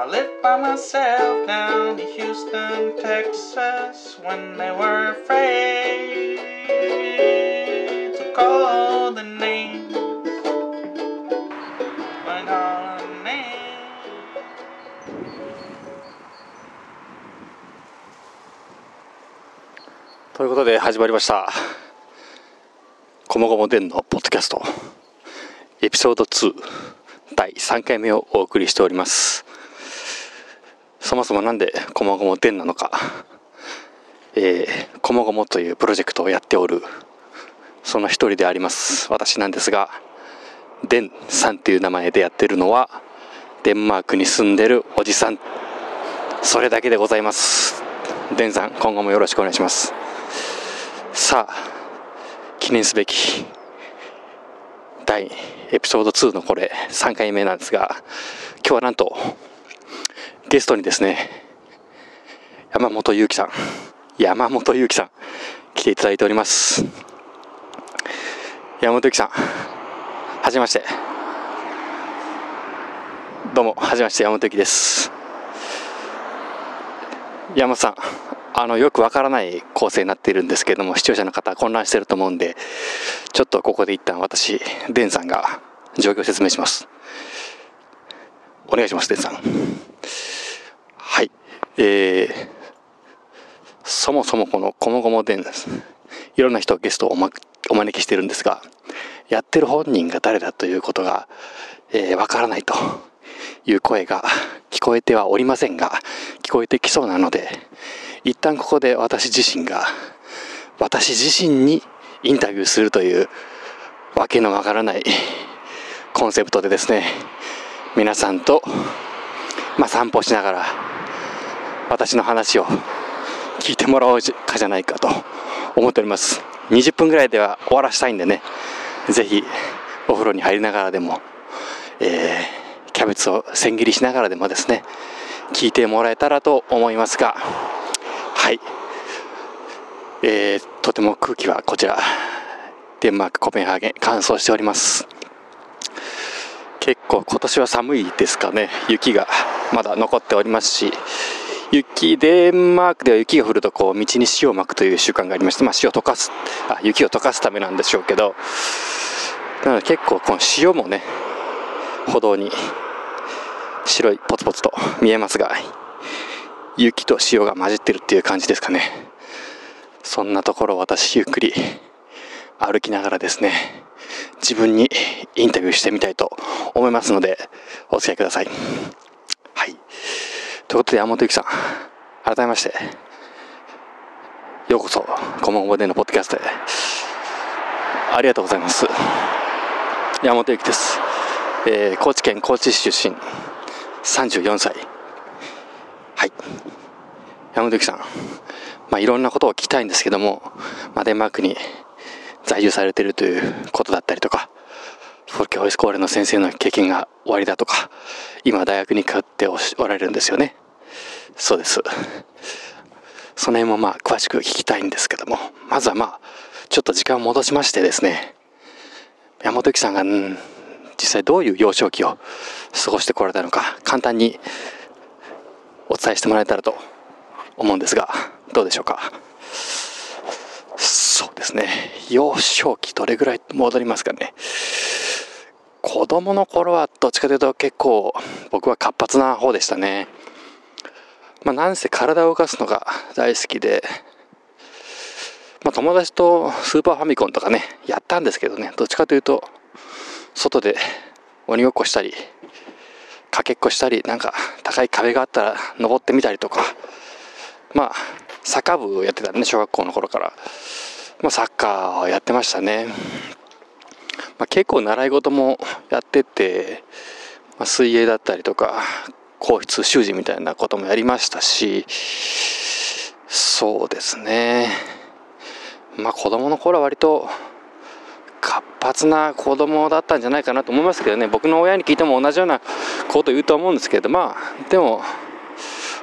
I lived by myself down in Houston, Texas, when they were afraid to call the name. When all the name. ということで始まりました「こもごもでん」のポッドキャストエピソード2第3回目をお送りしておりますそもそもなんで「こもごもでん」なのか。えー、こもごもというプロジェクトをやっておる。その一人であります。私なんですがデンさんという名前でやってるのはデンマークに住んでるおじさん。それだけでございます。デンさん今後もよろしくお願いします。さあ記念すべき第エピソード2のこれ3回目なんですが今日はなんとゲストにですね山本裕樹さん山本裕樹さん来ていただいております。山本裕樹さんはじめまして。どうもはじめまして山本裕樹です。山本さんあのよくわからない構成になっているんですけれども視聴者の方混乱してると思うんでちょっとここで一旦私デンさんが状況を説明します。お願いしますデンさん。えー、そもそもこの「こもごもデン」いろんな人をゲストをお,、ま、お招きしてるんですがやってる本人が誰だということがわ、えー、からないという声が聞こえてはおりませんが聞こえてきそうなので一旦ここで私自身が私自身にインタビューするというわけのわからないコンセプトでですね皆さんと、まあ、散歩しながら私の話を聞いてもらおうかじゃないかと思っております。20分ぐらいでは終わらしたいんでね。ぜひお風呂に入りながらでも、えー、キャベツを千切りしながらでもですね聞いてもらえたらと思いますが。はい、えー、とても空気はこちらデンマークコペンハーゲン乾燥しております。結構今年は寒いですかね。雪がまだ残っておりますし雪デンマークでは雪が降るとこう道に塩をまくという習慣がありまして、まあ、塩を溶かすあ雪を溶かすためなんでしょうけどなので結構この塩もね歩道に白いポツポツと見えますが雪と潮が混じってるっていう感じですかね。そんなところを私ゆっくり歩きながらですね自分にインタビューしてみたいと思いますのでお付き合いください。はい。ということで山本由紀さん改めましてようこそコモンゴでのポッドキャストへ。ありがとうございます。山本由紀です、えー、高知県高知市出身。34歳。はい。山本由紀さん、まあ、いろんなことを聞きたいんですけども、まあ、デンマークに在住されているということだったりとかフォルケホイスコーレの先生の経験が終わりだとか今大学に通っておられるんですよね。そうです。その辺もまあ詳しく聞きたいんですけども。まずはまあちょっと時間を戻しましてですね。山本由紀さんが、うん実際どういう幼少期を過ごしてこられたのか簡単にお伝えしてもらえたらと思うんですがどうでしょうか。そうですね。幼少期どれぐらい戻りますかね。子供の頃はどっちかというと結構僕は活発な方でしたね。まあなんせ体を動かすのが大好きでまあ友達とスーパーファミコンとかねやったんですけどね。どっちかというと外で鬼ごっこしたりかけっこしたりなんか高い壁があったら登ってみたりとか。まあサッカー部やってたね小学校の頃から、まあ、サッカーをやってましたね、まあ、結構習い事もやってて、まあ、水泳だったりとか皇室習字みたいなこともやりましたしそうですね。まあ子供の頃は割と活発な子供だったんじゃないかなと思いますけどね。僕の親に聞いても同じようなこと言うと思うんですけどまあでも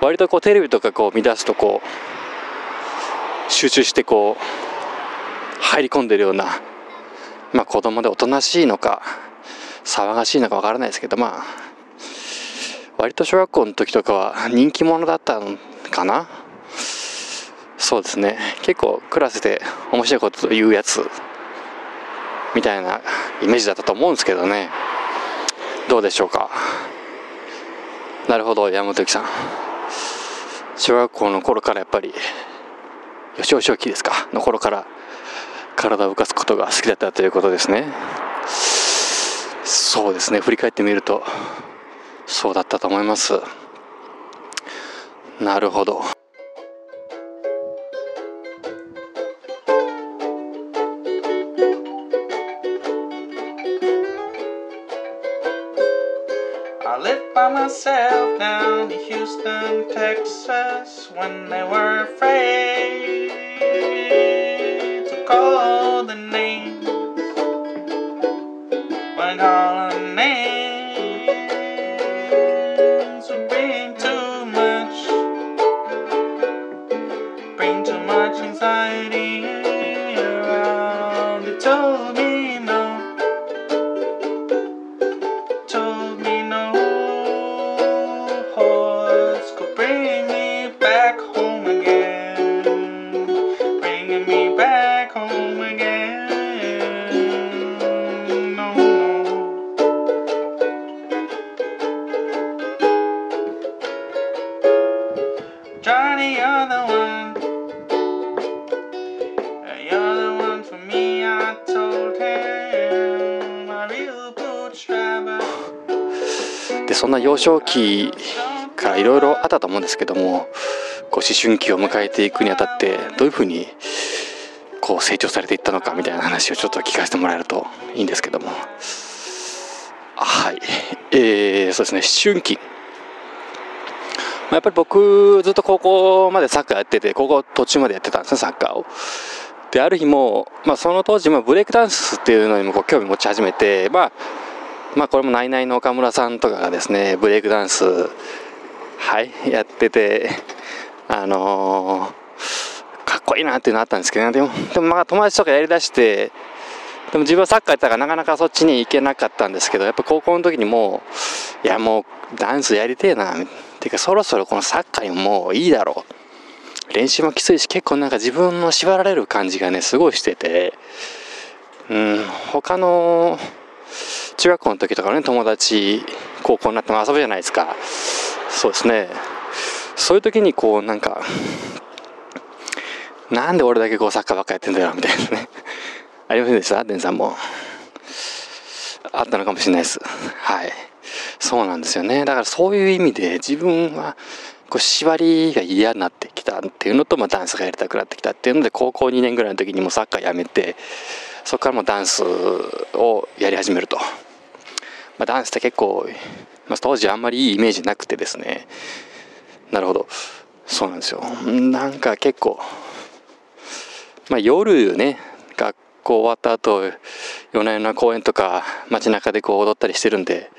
割とこうテレビとかこう見出すとこう集中してこう入り込んでるようなまあ子供でおとなしいのか騒がしいのかわからないですけどまあ割と小学校の時とかは人気者だったのかな。そうですね。結構クラスで面白いこと言うやつみたいなイメージだったと思うんですけどね。どうでしょうか。なるほど山本さん。小学校の頃からやっぱり幼少期ですか。の頃から体を動かすことが好きだったということですねそうですね振り返ってみるとそうだったと思いますなるほど I live by myself down in Houston, Texas, when they were afraid call the names. When calling 幼少期からいろいろあったと思うんですけどもこう思春期を迎えていくにあたってどういうふうにこう成長されていったのかみたいな話をちょっと聞かせてもらえるといいんですけども。はい。えー、そうですね。思春期やっぱり僕ずっと高校までサッカーやってて高校途中までやってたんですねサッカーを。である日も、まあ、その当時もブレイクダンスっていうのにもこう興味持ち始めてまあまあこれもナイナイの岡村さんとかがですねブレイクダンスはいやっててあのーかっこいいなっていうのあったんですけど、ね、でもでもまあ友達とかやりだしてでも自分はサッカーやったからなかなかそっちに行けなかったんですけどやっぱ高校の時にもういやもうダンスやりてえなっていうかそろそろこのサッカーにもういいだろう。練習もきついし結構なんか自分の縛られる感じがねすごいしてて。うん他の中学校の時とかね友達高校になっても遊ぶじゃないですか。そうですね。そういう時にこうなんかなんで俺だけこうサッカーばっかやってんだよみたいなね。ありませんでした？デンさんも。あったのかもしれないです。はい。そうなんですよね。だからそういう意味で自分はこう縛りが嫌になってきたっていうのと、まあ、ダンスがやりたくなってきたっていうので高校2年ぐらいの時にもサッカーやめてそこからもダンスをやり始めると、まあ、ダンスって結構、まあ、当時あんまりいいイメージなくてですね。なるほど。そうなんですよ。なんか結構まあ夜ね学校終わった後夜な夜な公園とか街中でこう踊ったりしてるんで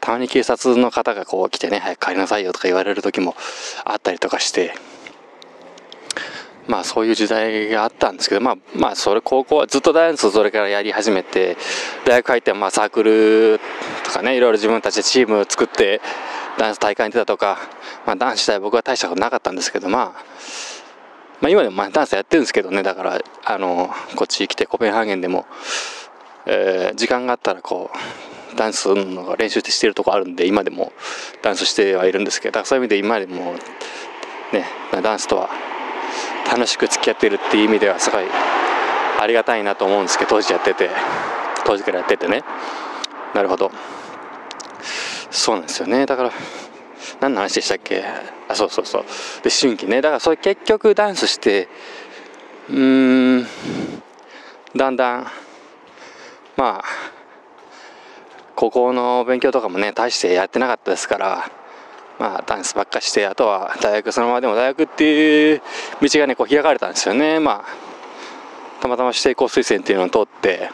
たまに警察の方がこう来てね早く帰りなさいよとか言われる時もあったりとかしてまあそういう時代があったんですけどまあまあそれ高校はずっとダンスをそれからやり始めて大学入ってまあサークルとかねいろいろ自分たちでチームを作ってダンス大会に出たとか、まあ、ダンス自体僕は大したことなかったんですけどまあまあ、今でもまあダンスやってるんですけどねだからあのこっち来てコペンハーゲンでも、えー時間があったらこうダンスの練習してるとこあるんで今でもダンスしてはいるんですけどそういう意味で今でもねダンスとは楽しく付き合ってるっていう意味ではすごいありがたいなと思うんですけど当時やってて。当時からやっててね。なるほど。そうなんですよね。だから何の話でしたっけ？あそうそうそう。で春期ね。だからそれ結局ダンスしてうーんだんだんまあ高校の勉強とかもね大してやってなかったですからまあダンスばっかしてあとは大学そのままでも大学っていう道がねこう開かれたんですよね。まあたまたま指定校推薦っていうのを通って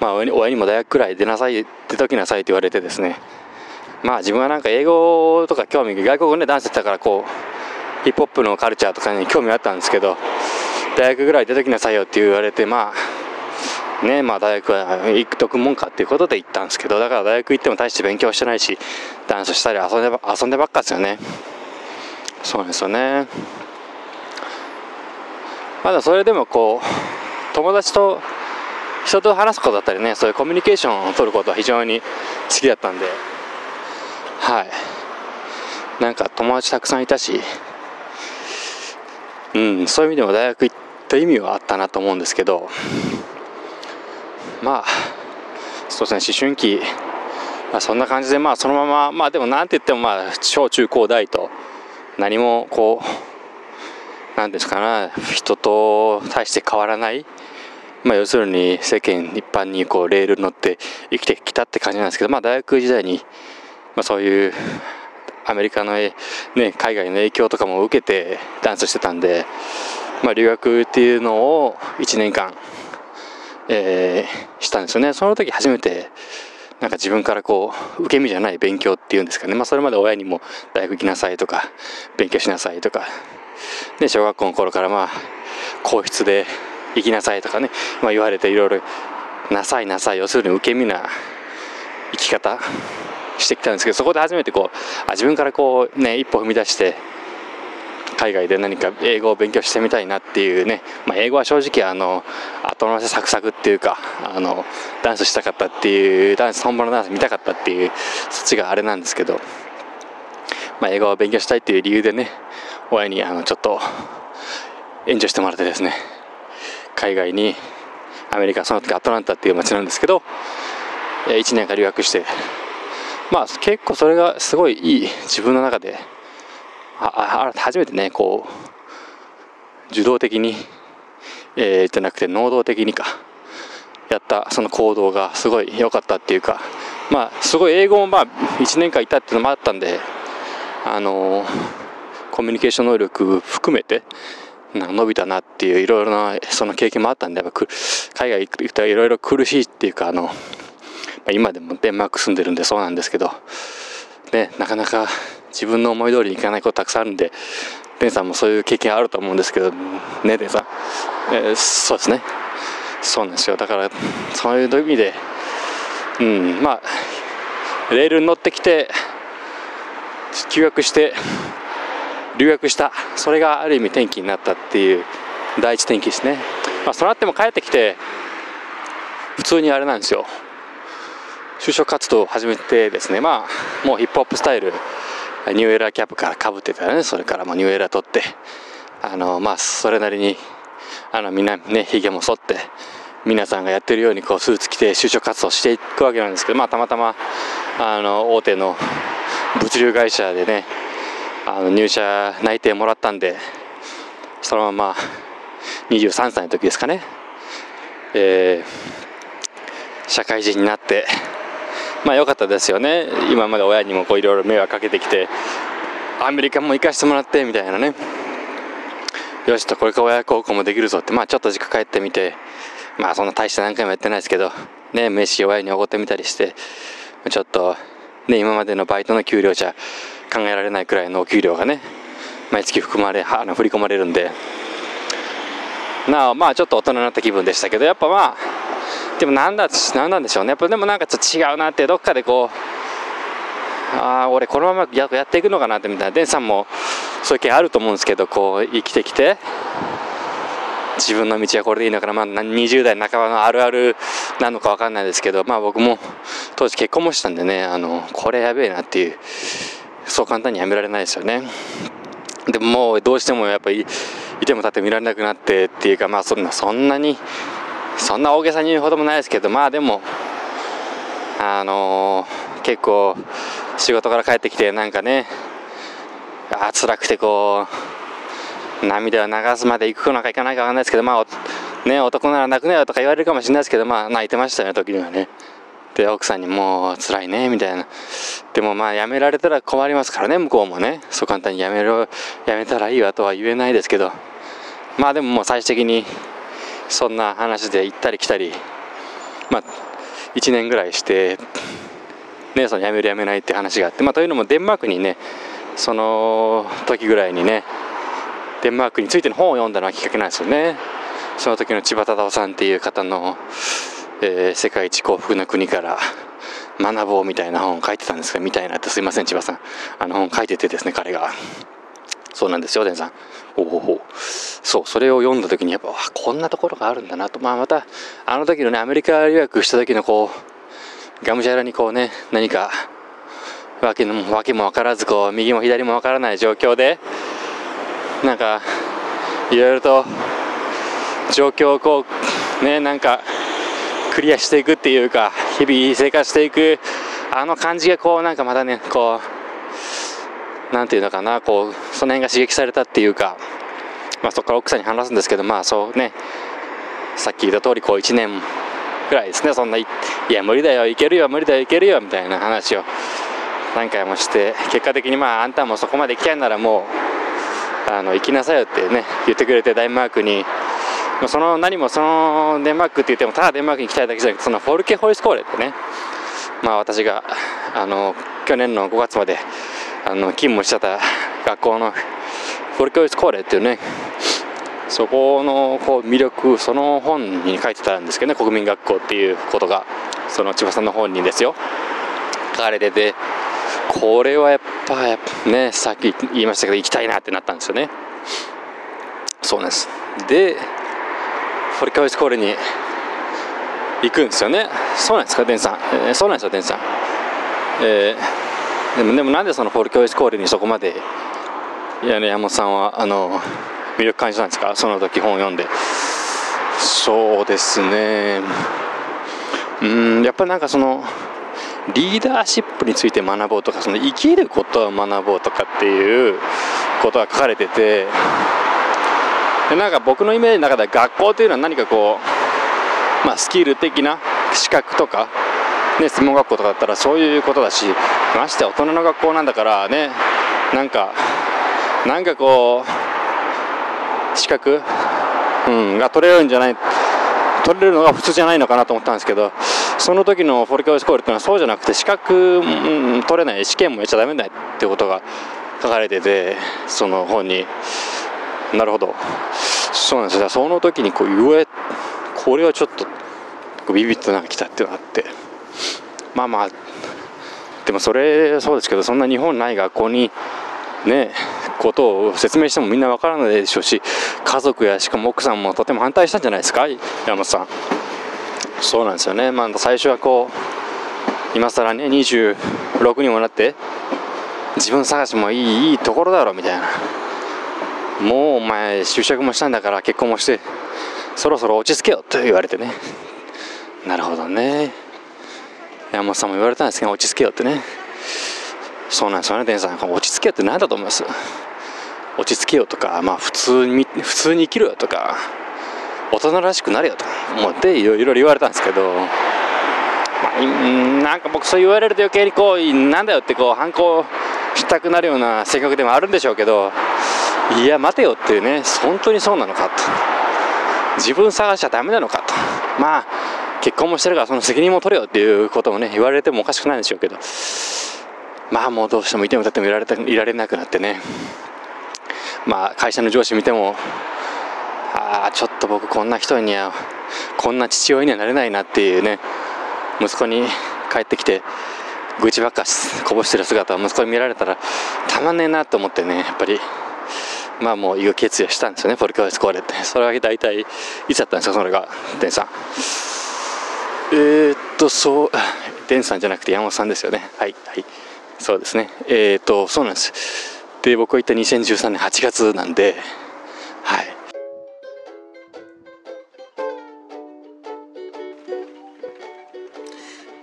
まあ親にも大学くらい出なさい出ときなさいって言われてですね。まあ自分はなんか英語とか興味外国語ねダンスしてたからこうヒップホップのカルチャーとかに興味あったんですけど大学ぐらい出ときなさいよって言われてまあねまあ大学は行くとくもんかっていうことで行ったんですけどだから大学行っても大して勉強してないしダンスしたり遊んで遊んでばっかですよね。そうですよね。まだそれでもこう友達と人と話すことだったりねそういうコミュニケーションを取ることは非常に好きだったんではい。なんか友達たくさんいたしうんそういう意味でも大学行った意味はあったなと思うんですけどまあそうですね思春期、まあ、そんな感じでまあそのまままあでもなんて言ってもまあ小中高大と何もこうなんですかな人と対して変わらない。まあ、要するに世間一般にこうレールに乗って生きてきたって感じなんですけど、まあ、大学時代に、まあ、そういうアメリカの、ね、海外の影響とかも受けてダンスしてたんで、まあ、留学っていうのを1年間、えー、したんですよね。その時初めてなんか自分からこう受け身じゃない勉強っていうんですかね、まあ、それまで親にも大学行きなさいとか勉強しなさいとか、で小学校の頃からまあ皇室で行きなさいとかね、まあ、言われていろいろなさいなさい要するに受け身な生き方してきたんですけどそこで初めてこうあ自分からこうね一歩踏み出して海外で何か英語を勉強してみたいなっていうね、まあ、英語は正直あの後乗せサクサクっていうかあのダンスしたかったっていうダンス本物のダンス見たかったっていうそっちがあれなんですけど、まあ、英語を勉強したいっていう理由でね親にあのちょっと援助してもらってですね海外にアメリカその時アトランタっていう街なんですけど1年間留学してまあ結構それがすごいいい自分の中でああ初めてねこう受動的に、えー、じゃなくて能動的にかやったその行動がすごい良かったっていうかまあすごい英語もまあ1年間いたっていうのもあったんであのー、コミュニケーション能力含めて伸びたなっていういろいろなその経験もあったんでやっぱ海外行くといろいろ苦しいっていうかあの、ま、今でもデンマーク住んでるんでそうなんですけど、ね、なかなか自分の思い通りにいかないことたくさんあるんでデンさんもそういう経験あると思うんですけどねデンさん、えー、そうですね。そうなんですよ。だからそういう意味でうんまあレールに乗ってきて休学して留学した。それがある意味転機になったっていう第一転機ですね、まあ、そのあっても帰ってきて普通にあれなんですよ。就職活動を始めてですね。まあもうヒップホップスタイルニューエラーキャップからかぶってたらね。それからもニューエラー取ってあのまあそれなりにあのみんなねひげも剃って皆さんがやってるようにこうスーツ着て就職活動していくわけなんですけどまあたまたまあの大手の物流会社でねあの入社内定もらったんでそのまま23歳の時ですかね、えー、社会人になってまあ良かったですよね。今まで親にもいろいろ迷惑かけてきてアメリカも行かしてもらってみたいなね。よしとこれから親孝行もできるぞって。まあちょっと実家帰ってみて。まあそんな大して何回もやってないですけど。ね飯親におごってみたりして。ちょっとね今までのバイトの給料じゃ考えられないくらいのお給料がね毎月含まれあの振り込まれるんで。なあまあちょっと大人になった気分でしたけどやっぱまあでもなんだなんなんでしょうね。やっぱでもなんかちょっと違うなってどっかでこうああ俺このままやっていくのかなってみたいな。デンさんもそういう気あると思うんですけどこう生きてきて自分の道はこれでいいのかな、まあ、20代半ばのあるあるなのか分かんないですけど、まあ、僕も当時結婚もしたんでねあのこれやべえなっていうそう簡単にやめられないですよね。でももうどうしてもやっぱりいても立っても見られなくなってっていうかまあそんなそんなにそんな大げさに言うほどもないですけどまあでもあのー、結構仕事から帰ってきてなんかねあ辛くてこう涙を流すまで行くのか行かないか分かんないですけどまあね男なら泣くなよとか言われるかもしれないですけどまあ泣いてましたよ時にはね。で奥さんにもう辛いねみたいな。でもまあ辞められたら困りますからね向こうもね。そう簡単に辞めろ辞めたらいいわとは言えないですけど。まあでももう最終的にそんな話で行ったり来たりまあ1年ぐらいしてねその辞める辞めないって話があってまあというのもデンマークにねその時ぐらいにねデンマークについての本を読んだのはきっかけなんですよねその時の千葉忠夫さんっていう方の、えー世界一幸福な国から学ぼうみたいな本を書いてたんですが、みたいなってすいません、千葉さん。あの本書いててですね、彼が。そうなんですよ、デンさん。おおそう、それを読んだ時にやっぱ、あこんなところがあるんだなと。まあまた、あの時のね、アメリカ留学した時のこう、がむしゃらにこうね、何か、わけのわけも分からず、こう、右も左も分からない状況で、なんか、いろいろと、状況をこう、ね、なんか、クリアしていくっていうか、日々生活していく、あの感じがこう、なんかまたね、こう、なんていうのかな、こう、その辺が刺激されたっていうか、まあそこから奥さんに話すんですけど、まあそうね、さっき言った通り、こう1年ぐらいですね、そんな、いや、無理だよ、いけるよ、無理だよ、いけるよ、みたいな話を何回もして、結果的にまあ、あんたもそこまで行きたいならもう、あの、行きなさいよってね、言ってくれて、デンマークに、まあその何もそのデンマークって言ってもただデンマークに行きたいだけじゃなくてそのフォルケホイスコーレってねまあ私があの去年の5月まであの勤務してた学校のフォルケホイスコーレっていうねそこのこう魅力その本に書いてたんですけどね国民学校っていうことがその千葉さんの本にですよ。書かれててこれはやっぱねさっき言いましたけど行きたいなってなったんですよね。そうなんです。でフォルケホイスコーレに行くんですよね。そうなんですかデンさん、えーそうなんですよデンさん。えーでもでもなんでそのフォルケホイスコーレにそこまでいや山本さんはあの魅力感じたんですか？その時本読んで。そうですね。うんやっぱりなんかそのリーダーシップについて学ぼうとかその生きることを学ぼうとかっていうことが書かれててでなんか僕のイメージの中では学校というのは何かこう、まあ、スキル的な資格とか、ね、専門学校とかだったらそういうことだしまして大人の学校なんだからねなんかなんかこう資格、うん、が取れるんじゃない取れるのが普通じゃないのかなと思ったんですけどその時のフォルケホイスコールっていうのはそうじゃなくて資格、うん、取れない試験もやっちゃダメだっていうことが書かれててその本に。なるほど。そうなんですよ。その時にこう言われこれはちょっとビビッとなんか来たっていうのがあって。まあまあでもそれそうですけどそんな日本ない学校にねことを説明してもみんなわからないでしょうし家族やしかも奥さんもとても反対したんじゃないですか？山本さん。そうなんですよね。まあ最初はこう今更ね26にもなって自分探しもいいいいところだろみたいな。もうお前就職もしたんだから結婚もしてそろそろ落ち着けよと言われてね。なるほどね。山本さんも言われたんですけど落ち着けよってね。そうなんですよねデンさん。落ち着けよって何だと思います？落ち着けよとかまあ普通に普通に生きろよとか大人らしくなれよと思っていろいろ言われたんですけど、まあ、なんか僕そう言われると余計にこうなんだよってこう反抗したくなるような性格でもあるんでしょうけどいや待てよっていうね本当にそうなのかと。自分探しちゃダメなのかと。まあ結婚もしてるからその責任も取れよっていうことをね言われてもおかしくないんでしょうけど。まあもうどうしてもいても立ってもいられたいられなくなってね。まあ会社の上司見てもああちょっと僕こんな人にはこんな父親にはなれないなっていうね。息子に帰ってきて愚痴ばっかこぼしてる姿を息子に見られたらたまんねえなと思ってねやっぱり。まあもういう決意をしたんですよねフォルケホイスコーレって。それは大体いつだったんですかそれがデンさん。えー、っとそう デンさんじゃなくて山本さんですよね。はいはい。そうですね。えー、っとそうなんです。で僕が行った2013年8月なんではい。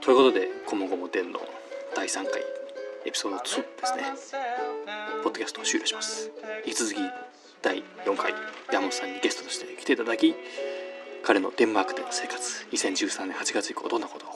ということで「こもごも店」の第3回エピソード2ですね。ポッドキャストを終了します。引き続き第4回山本さんにゲストとして来ていただき彼のデンマークでの生活。2013年8月以降どんなこと